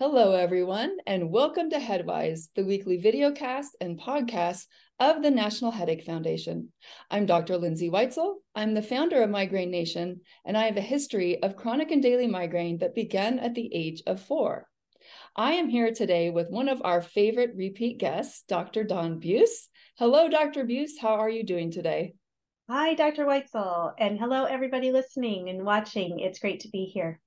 Hello, everyone, and welcome to Headwise, the weekly videocast and podcast of the National Headache Foundation. I'm Dr. Lindsay Weitzel. I'm the founder of Migraine Nation, and I have a history of chronic and daily migraine that began at the age of four. I am here today with one of our favorite repeat guests, Dr. Dawn Buse. Hello, Dr. Buse. How are you doing today? Hi, Dr. Weitzel, and hello, everybody listening and watching. It's great to be here.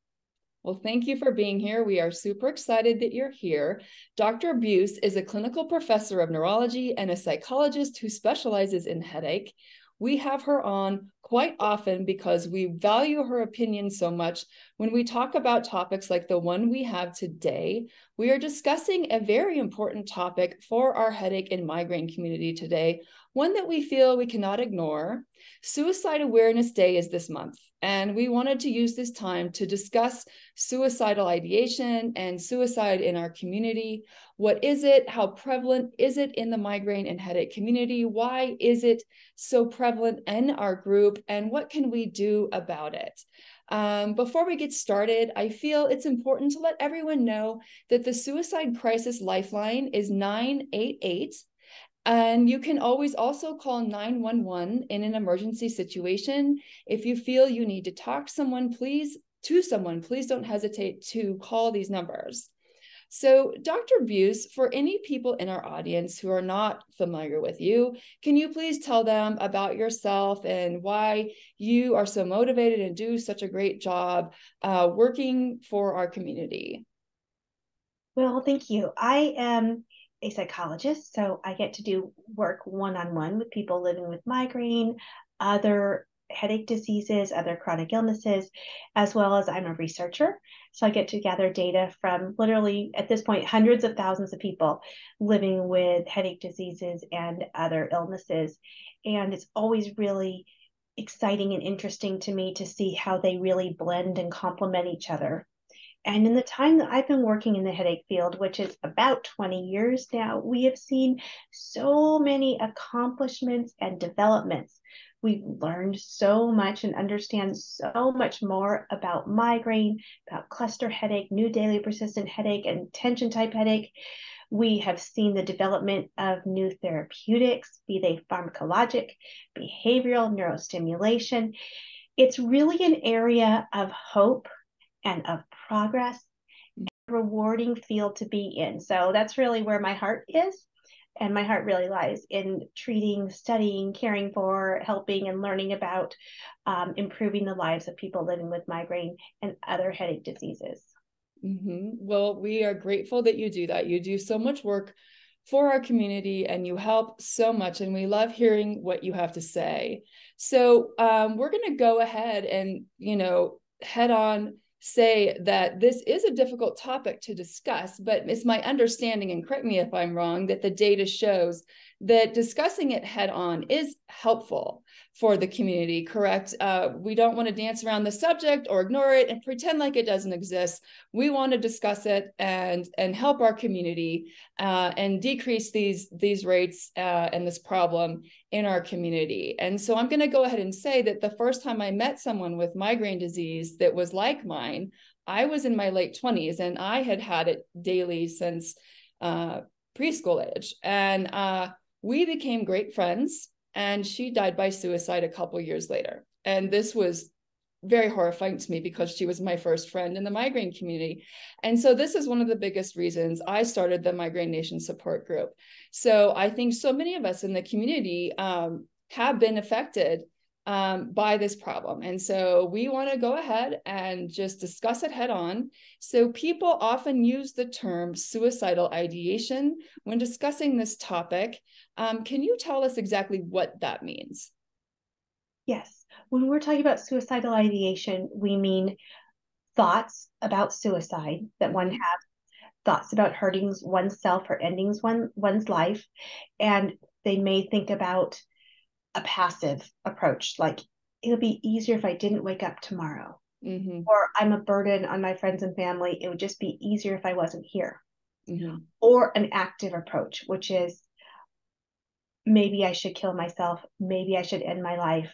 Well, thank you for being here. We are super excited that you're here. Dr. Buse is a clinical professor of neurology and a psychologist who specializes in headache. We have her on quite often because we value her opinion so much. When we talk about topics like the one we have today, we are discussing a very important topic for our headache and migraine community today, one that we feel we cannot ignore. Suicide Awareness Day is this month, and we wanted to use this time to discuss suicidal ideation and suicide in our community. What is it? How prevalent is it in the migraine and headache community? Why is it so prevalent in our group? And what can we do about it? Um, before we get started, I feel it's important to let everyone know that the Suicide Crisis Lifeline is 988 and you can always also call 911 in an emergency situation. If you feel you need to talk someone, please to someone, please don't hesitate to call these numbers. So, Dr. Buse, for any people in our audience who are not familiar with you, can you please tell them about yourself and why you are so motivated and do such a great job uh, working for our community? Well, thank you. I am a psychologist, so I get to do work one on one with people living with migraine, other headache diseases, other chronic illnesses, as well as I'm a researcher. So I get to gather data from literally, at this point, hundreds of thousands of people living with headache diseases and other illnesses. And it's always really exciting and interesting to me to see how they really blend and complement each other. And in the time that I've been working in the headache field, which is about 20 years now, we have seen so many accomplishments and developments. We've learned so much and understand so much more about migraine, about cluster headache, new daily persistent headache, and tension type headache. We have seen the development of new therapeutics, be they pharmacologic, behavioral, neurostimulation. It's really an area of hope and of progress rewarding field to be in. So that's really where my heart is. And my heart really lies in treating, studying, caring for, helping, and learning about um, improving the lives of people living with migraine and other headache diseases. Mm-hmm. Well, we are grateful that you do that. You do so much work for our community and you help so much and we love hearing what you have to say so um, we're going to go ahead and you know head on say that this is a difficult topic to discuss, but it's my understanding, and correct me if I'm wrong, that the data shows that discussing it head on is helpful for the community, correct? Uh, we don't want to dance around the subject or ignore it and pretend like it doesn't exist. We want to discuss it and and help our community uh, and decrease these these rates uh, and this problem in our community. And so I'm going to go ahead and say that the first time I met someone with migraine disease that was like mine, I was in my late 20s and I had had it daily since uh, preschool age. And uh, we became great friends and she died by suicide a couple years later. And this was very horrifying to me because she was my first friend in the migraine community. And so this is one of the biggest reasons I started the Migraine Nation support group. So I think so many of us in the community um, have been affected um, by this problem. And so we want to go ahead and just discuss it head on. So people often use the term suicidal ideation when discussing this topic. Um, can you tell us exactly what that means? Yes. When we're talking about suicidal ideation, we mean thoughts about suicide that one has, thoughts about hurting oneself or ending one, one's life. And they may think about a passive approach like it'll be easier if i didn't wake up tomorrow mm-hmm. or i'm a burden on my friends and family it would just be easier if i wasn't here mm-hmm. or an active approach which is maybe i should kill myself maybe i should end my life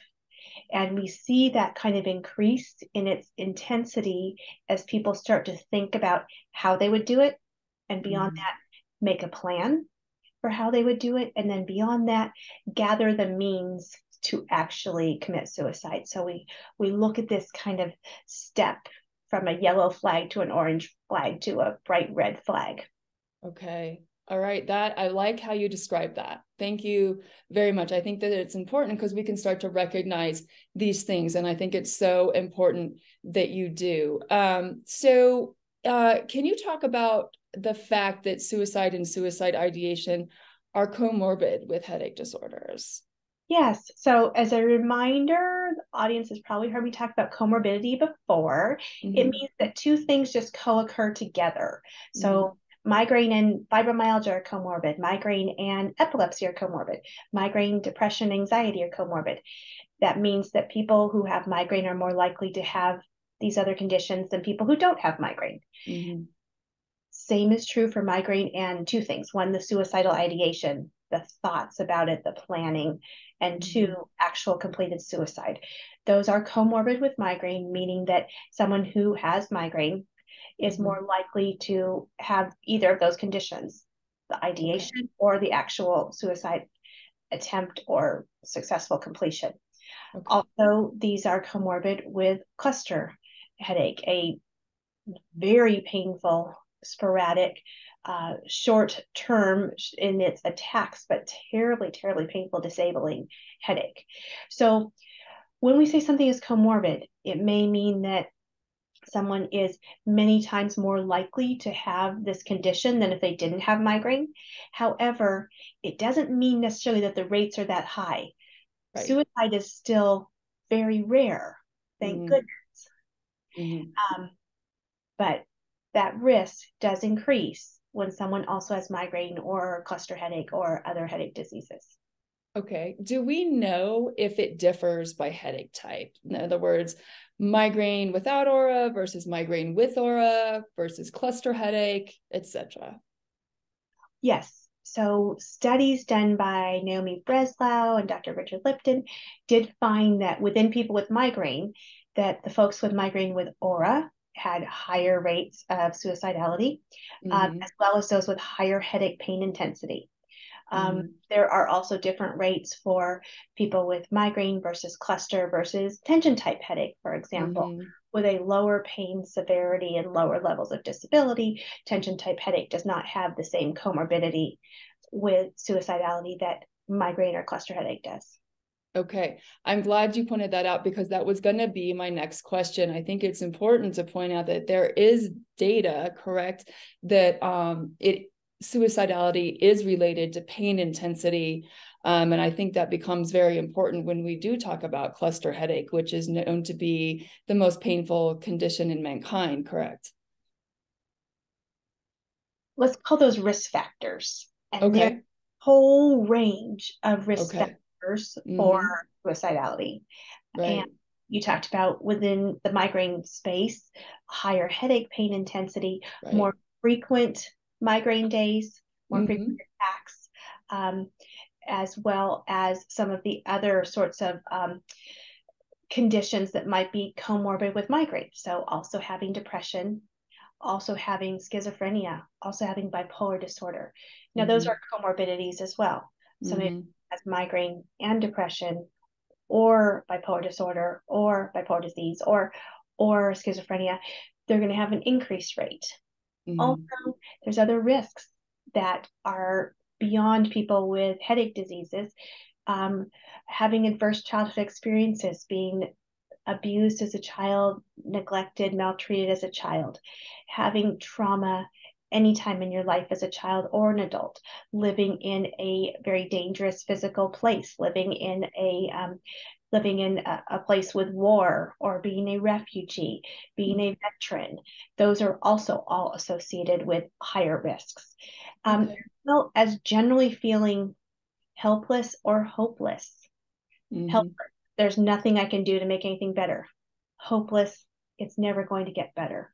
And we see that kind of increase in its intensity as people start to think about how they would do it. And beyond mm-hmm. that, make a plan for how they would do it. And then beyond that, gather the means to actually commit suicide. So we we look at this kind of step from a yellow flag to an orange flag to a bright red flag. Okay. All right. That I like how you describe that. Thank you very much. I think that it's important because we can start to recognize these things. And I think it's so important that you do. Um, so uh, can you talk about the fact that suicide and suicide ideation are comorbid with headache disorders? Yes. So, as a reminder, the audience has probably heard me talk about comorbidity before. Mm-hmm. It means that two things just co occur together. So, mm-hmm. migraine and fibromyalgia are comorbid, migraine and epilepsy are comorbid, migraine, depression, anxiety are comorbid. That means that people who have migraine are more likely to have these other conditions than people who don't have migraine. Mm-hmm. Same is true for migraine and two things one, the suicidal ideation, the thoughts about it, the planning, and mm-hmm. two, actual completed suicide. Those are comorbid with migraine, meaning that someone who has migraine is mm-hmm. more likely to have either of those conditions the ideation or the actual suicide attempt or successful completion. Okay. Also, these are comorbid with cluster headache, a very painful, sporadic uh, short term in its attacks, but terribly, terribly painful, disabling headache. So, when we say something is comorbid, it may mean that someone is many times more likely to have this condition than if they didn't have migraine. However, it doesn't mean necessarily that the rates are that high. Right. Suicide is still very rare, thank mm-hmm. goodness. Mm-hmm. Um, but that risk does increase when someone also has migraine or cluster headache or other headache diseases. Okay. Do we know if it differs by headache type? In other words, migraine without aura versus migraine with aura versus cluster headache, etc. Yes. So studies done by Naomi Breslau and Dr. Richard Lipton did find that within people with migraine, that the folks with migraine with aura had higher rates of suicidality, um, mm-hmm. um, as well as those with higher headache pain intensity. Um, mm-hmm. There are also different rates for people with migraine versus cluster versus tension type headache, for example. Mm-hmm. With a lower pain severity and lower levels of disability, tension type headache does not have the same comorbidity with suicidality that migraine or cluster headache does. Okay, I'm glad you pointed that out because that was going to be my next question. I think it's important to point out that there is data, correct, that um, it suicidality is related to pain intensity. Um, and I think that becomes very important when we do talk about cluster headache, which is known to be the most painful condition in mankind, correct? Let's call those risk factors. And okay. whole range of risk okay. factors mm-hmm. for suicidality. Right. And you talked about within the migraine space, higher headache pain intensity, right. more frequent migraine days, more mm-hmm. frequent attacks, um, as well as some of the other sorts of um, conditions that might be comorbid with migraine. So, also having depression, also having schizophrenia, also having bipolar disorder. Now, mm-hmm. those are comorbidities as well. So, mm-hmm has migraine and depression or bipolar disorder or bipolar disease or or schizophrenia, they're going to have an increased rate. Mm-hmm. Also, there's other risks that are beyond people with headache diseases. Um, having adverse childhood experiences, being abused as a child, neglected, maltreated as a child, having trauma any time in your life as a child or an adult, living in a very dangerous physical place, living in a um, living in a, a, place with war or being a refugee, being a veteran. Those are also all associated with higher risks. Um, okay. Well, as generally feeling helpless or hopeless. Mm-hmm. Helpless. There's nothing I can do to make anything better. Hopeless. It's never going to get better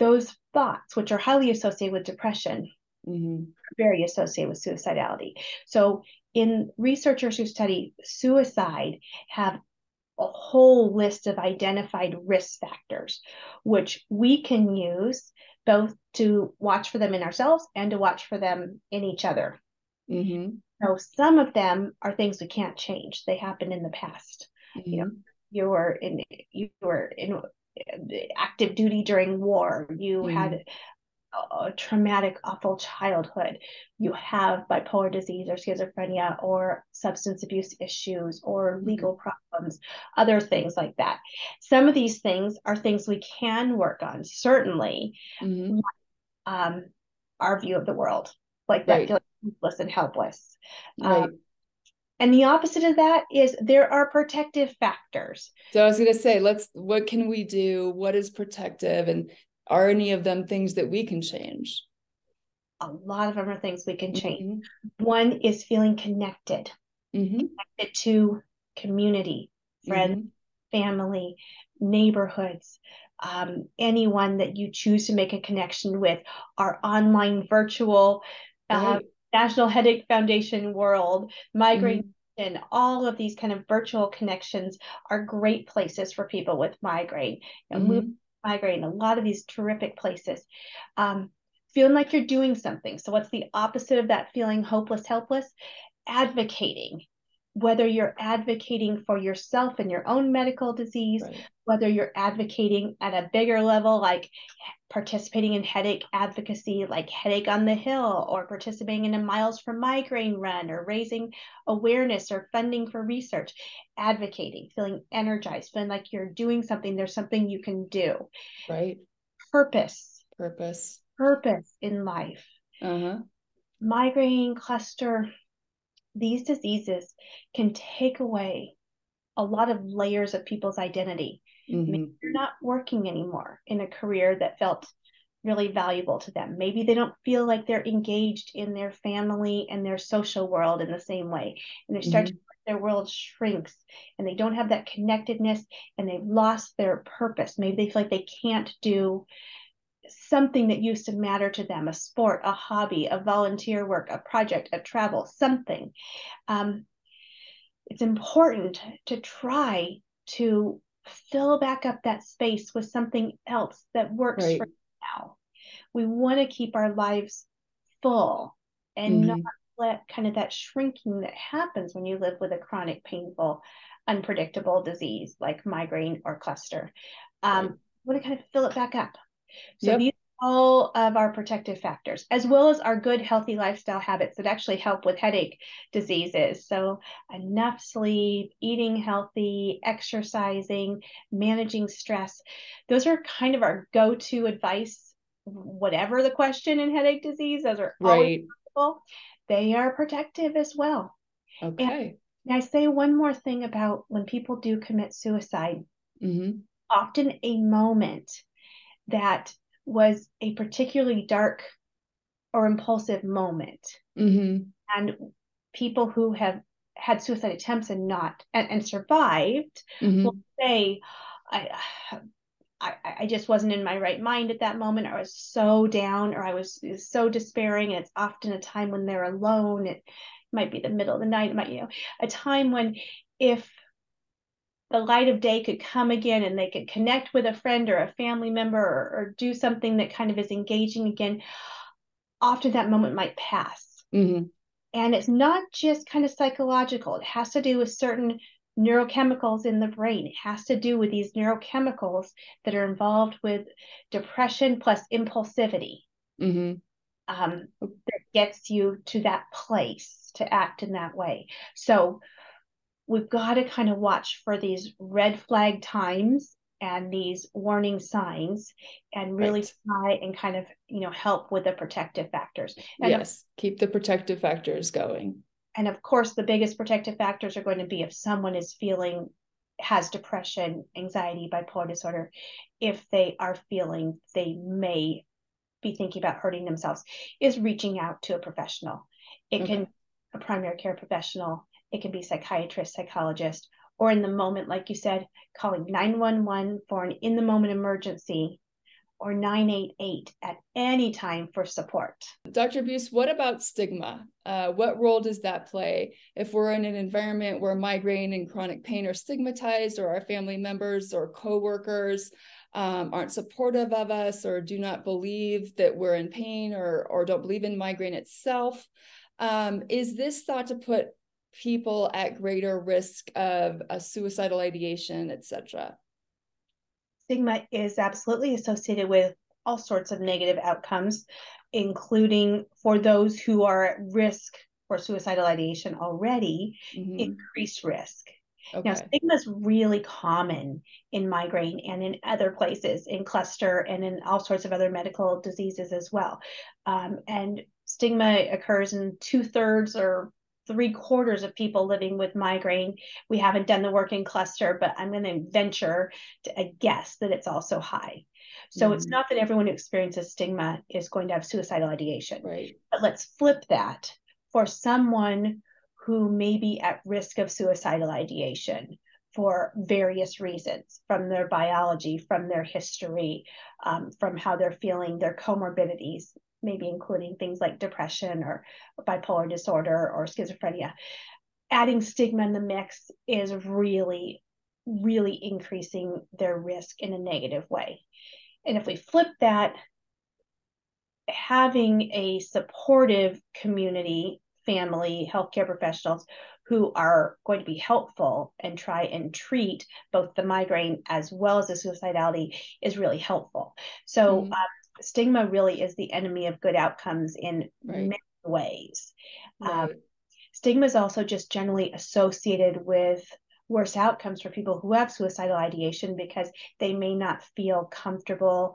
those thoughts, which are highly associated with depression, mm-hmm. very associated with suicidality. So, in researchers who study suicide, have a whole list of identified risk factors, which we can use both to watch for them in ourselves and to watch for them in each other. Mm-hmm. So some of them are things we can't change. They happened in the past. Mm-hmm. You know, you were in you were in active duty during war. You mm-hmm. had a traumatic, awful childhood, you have bipolar disease or schizophrenia or substance abuse issues or mm-hmm. legal problems, other things like that. Some of these things are things we can work on, certainly. Mm-hmm. Um, our view of the world, like that, right. helpless and helpless. Right. Um, and the opposite of that is there are protective factors. So I was going to say, let's, what can we do? What is protective? And are any of them things that we can change? A lot of them are things we can change. Mm-hmm. One is feeling connected, mm-hmm. connected to community, friends, mm-hmm. family, neighborhoods, um, anyone that you choose to make a connection with, our online virtual uh, right. National Headache Foundation world, migraine mm-hmm. and all of these kind of virtual connections are great places for people with migraine. You know, mm-hmm migraine, a lot of these terrific places. Um, feeling like you're doing something. So, what's the opposite of that feeling hopeless, helpless? Advocating. Whether you're advocating for yourself and your own medical disease, right. whether you're advocating at a bigger level, like participating in headache advocacy, like Headache on the Hill, or participating in a Miles for Migraine run, or raising awareness or funding for research, advocating, feeling energized, feeling like you're doing something, there's something you can do. Right. Purpose. Purpose. Purpose in life. Uh-huh. Migraine cluster these diseases can take away a lot of layers of people's identity. Mm-hmm. Maybe they're not working anymore in a career that felt really valuable to them. Maybe they don't feel like they're engaged in their family and their social world in the same way. And they start mm-hmm. to their world shrinks and they don't have that connectedness and they've lost their purpose. Maybe they feel like they can't do something that used to matter to them a sport, a hobby, a volunteer work, a project, a travel, something. Um, it's important to try to fill back up that space with something else that works right. for now. We want to keep our lives full and mm-hmm. not let kind of that shrinking that happens when you live with a chronic, painful, unpredictable disease like migraine or cluster. Um, right. want to kind of fill it back up. So yep. these all of our protective factors, as well as our good, healthy lifestyle habits that actually help with headache diseases. So, enough sleep, eating healthy, exercising, managing stress. Those are kind of our go to advice, whatever the question in headache disease. Those are right. Possible. They are protective as well. Okay. And I say one more thing about when people do commit suicide. Mm-hmm. Often a moment that was a particularly dark or impulsive moment. Mm-hmm. And people who have had suicide attempts and not and, and survived mm-hmm. will say, I, I I just wasn't in my right mind at that moment. I was so down or I was so despairing. And it's often a time when they're alone. It might be the middle of the night. It might, you know, a time when if the light of day could come again and they could connect with a friend or a family member or, or do something that kind of is engaging again, often that moment might pass. Mm-hmm. And it's not just kind of psychological, it has to do with certain neurochemicals in the brain. It has to do with these neurochemicals that are involved with depression plus impulsivity. Mm-hmm. Um, that gets you to that place to act in that way. So we've got to kind of watch for these red flag times and these warning signs and really right. try and kind of you know help with the protective factors and yes keep the protective factors going and of course the biggest protective factors are going to be if someone is feeling has depression anxiety bipolar disorder if they are feeling they may be thinking about hurting themselves is reaching out to a professional it okay. can a primary care professional it can be psychiatrist, psychologist, or in the moment, like you said, calling 911 for an in the moment emergency or 988 at any time for support. Dr. Buse, what about stigma? Uh, what role does that play if we're in an environment where migraine and chronic pain are stigmatized, or our family members or coworkers um, aren't supportive of us, or do not believe that we're in pain, or or don't believe in migraine itself? Um, is this thought to put people at greater risk of a suicidal ideation, etc.? Stigma is absolutely associated with all sorts of negative outcomes, including for those who are at risk for suicidal ideation already, mm-hmm. increased risk. Okay. Now, stigma is really common in migraine and in other places, in cluster and in all sorts of other medical diseases as well. Um, and stigma occurs in two thirds or three quarters of people living with migraine. We haven't done the work in cluster, but I'm going to venture to a guess that it's also high. So mm-hmm. it's not that everyone who experiences stigma is going to have suicidal ideation. Right. But let's flip that for someone who may be at risk of suicidal ideation for various reasons from their biology, from their history, um, from how they're feeling, their comorbidities, maybe including things like depression or bipolar disorder or schizophrenia. Adding stigma in the mix is really, really increasing their risk in a negative way. And if we flip that, having a supportive community, family, healthcare professionals who are going to be helpful and try and treat both the migraine as well as the suicidality is really helpful. So, mm-hmm. um, stigma really is the enemy of good outcomes in right. many ways. Um, right. Um, stigma is also just generally associated with worse outcomes for people who have suicidal ideation because they may not feel comfortable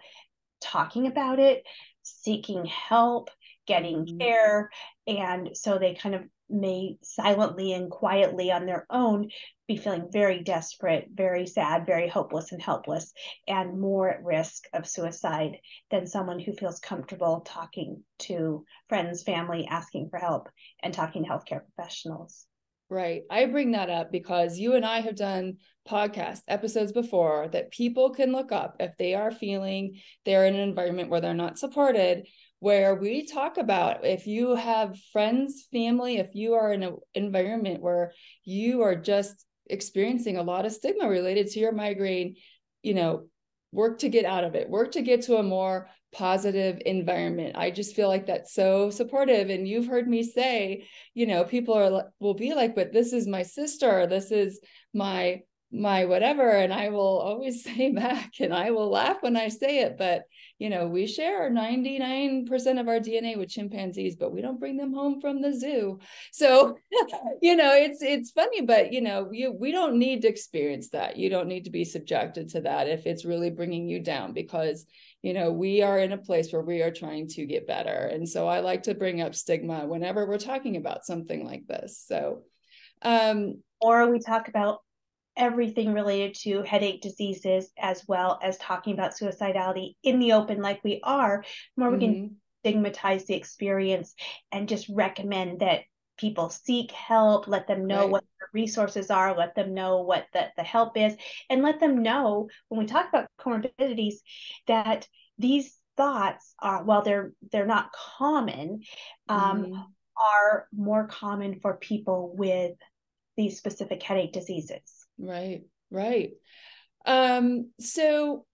talking about it, seeking help, getting mm-hmm. care. And so they kind of may silently and quietly on their own be feeling very desperate, very sad, very hopeless and helpless, and more at risk of suicide than someone who feels comfortable talking to friends, family, asking for help, and talking to healthcare professionals. Right. I bring that up because you and I have done podcast episodes before that people can look up if they are feeling they're in an environment where they're not supported where we talk about if you have friends, family, if you are in an environment where you are just experiencing a lot of stigma related to your migraine, you know, work to get out of it, work to get to a more positive environment. I just feel like that's so supportive. And you've heard me say, you know, people are will be like, but this is my sister, this is my my whatever and i will always say back and i will laugh when i say it but you know we share 99% of our dna with chimpanzees but we don't bring them home from the zoo. So you know it's it's funny but you know you we don't need to experience that. You don't need to be subjected to that if it's really bringing you down because you know we are in a place where we are trying to get better. And so i like to bring up stigma whenever we're talking about something like this. So um or we talk about everything related to headache diseases as well as talking about suicidality in the open like we are more mm-hmm. we can mm-hmm. stigmatize the experience and just recommend that people seek help let them know right. what the resources are let them know what the, the help is and let them know when we talk about comorbidities that these thoughts are while they're they're not common um, mm. are more common for people with these specific headache diseases Right, right. Um, so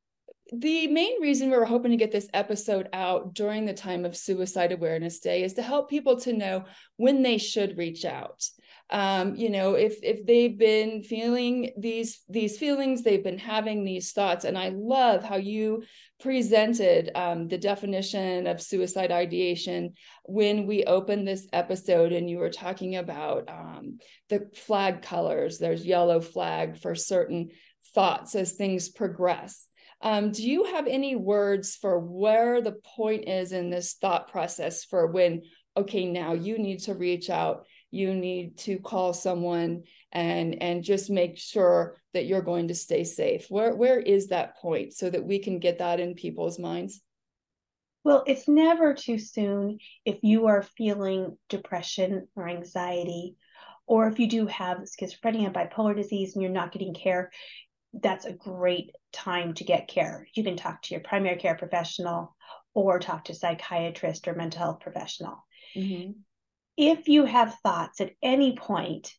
the main reason we are hoping to get this episode out during the time of Suicide Awareness Day is to help people to know when they should reach out. Um, you know, if if they've been feeling these these feelings, they've been having these thoughts, and I love how you presented um, the definition of suicide ideation when we opened this episode, and you were talking about um, the flag colors. There's yellow flag for certain thoughts as things progress um, do you have any words for where the point is in this thought process for when, okay, now you need to reach out, you need to call someone and and just make sure that you're going to stay safe. Where where is that point so that we can get that in people's minds? Well, it's never too soon if you are feeling depression or anxiety, or if you do have schizophrenia, bipolar disease, and you're not getting care that's a great time to get care. You can talk to your primary care professional or talk to psychiatrist or mental health professional. Mm-hmm. If you have thoughts at any point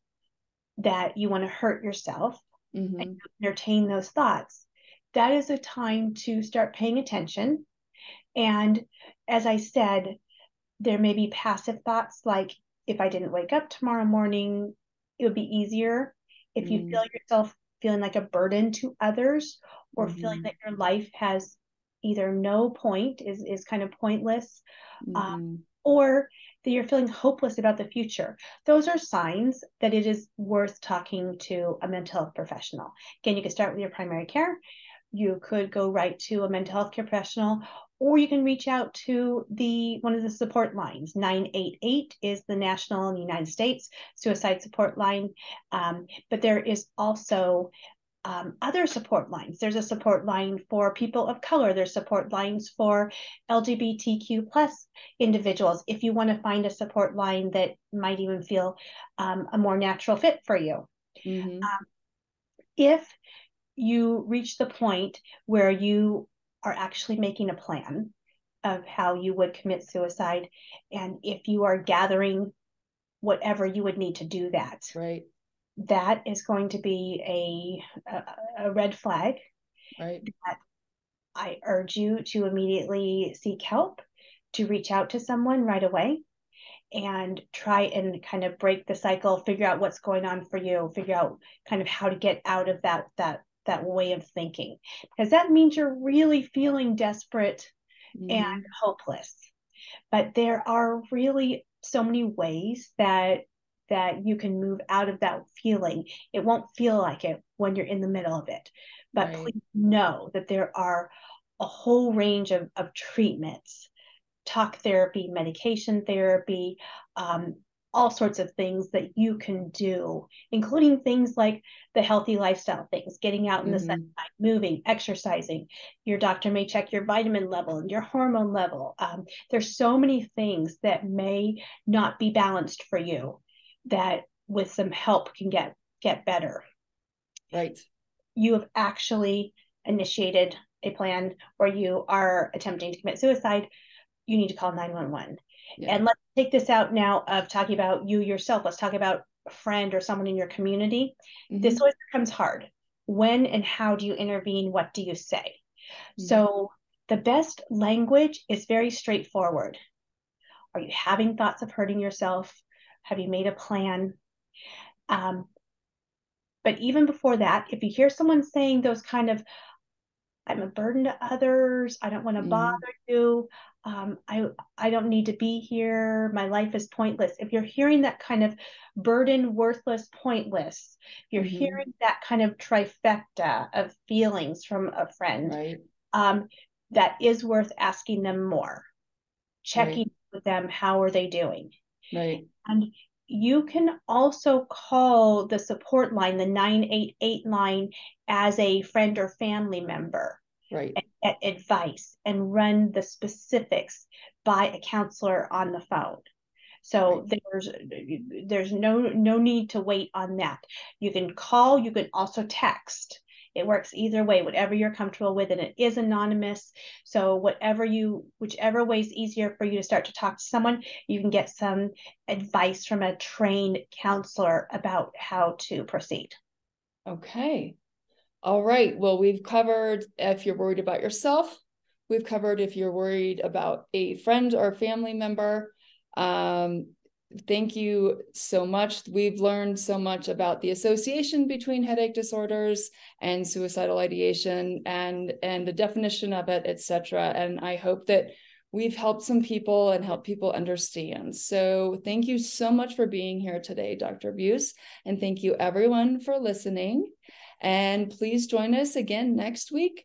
that you want to hurt yourself mm-hmm. and entertain those thoughts, that is a time to start paying attention. And as I said, there may be passive thoughts like if I didn't wake up tomorrow morning, it would be easier. If you mm. feel yourself feeling like a burden to others or mm-hmm. feeling that your life has either no point is is kind of pointless um, mm-hmm. um, or that you're feeling hopeless about the future those are signs that it is worth talking to a mental health professional again you can start with your primary care you could go right to a mental health care professional or you can reach out to the one of the support lines. 988 is the national in the united states suicide support line. Um, but there is also um, other support lines. There's a support line for people of color. There's support lines for lgbtq plus individuals. If you want to find a support line that might even feel um, a more natural fit for you. Mm-hmm. Um, if you reach the point where you are actually making a plan of how you would commit suicide and if you are gathering whatever you would need to do that right. that is going to be a a, a red flag. Right. That i urge you to immediately seek help to reach out to someone right away and try and kind of break the cycle figure out what's going on for you figure out kind of how to get out of that that that way of thinking because that means you're really feeling desperate mm-hmm. and hopeless but there are really so many ways that that you can move out of that feeling it won't feel like it when you're in the middle of it but right. please know that there are a whole range of, of treatments talk therapy medication therapy um, all sorts of things that you can do, including things like the healthy lifestyle things, getting out in mm-hmm. the sunlight, moving, exercising. Your doctor may check your vitamin level and your hormone level. Um, there's so many things that may not be balanced for you that with some help can get get better. Right. You have actually initiated a plan or you are attempting to commit suicide. You need to call 911 yeah. And let's take this out now of talking about you yourself. Let's talk about a friend or someone in your community. Mm-hmm. This always becomes hard. When and how do you intervene? What do you say? Mm-hmm. So the best language is very straightforward. Are you having thoughts of hurting yourself? Have you made a plan? Um, but even before that, if you hear someone saying those kind of, I'm a burden to others, I don't want to mm. bother you, um, I I don't need to be here. My life is pointless. If you're hearing that kind of burden, worthless, pointless, you're mm-hmm. hearing that kind of trifecta of feelings from a friend. Right. Um, that is worth asking them more, checking right. with them. How are they doing? Right. And you can also call the support line, the 988 line, as a friend or family member right. advice and run the specifics by a counselor on the phone. So right. there's there's no no need to wait on that. You can call, you can also text. It works either way, whatever you're comfortable with, and it is anonymous. So whatever you, whichever way is easier for you to start to talk to someone, you can get some advice from a trained counselor about how to proceed. Okay. All right. Well, we've covered if you're worried about yourself. We've covered if you're worried about a friend or family member. Um, thank you so much. We've learned so much about the association between headache disorders and suicidal ideation and and the definition of it, etc. And I hope that we've helped some people and helped people understand. So thank you so much for being here today, Dr. Buse. And thank you everyone for listening. And please join us again next week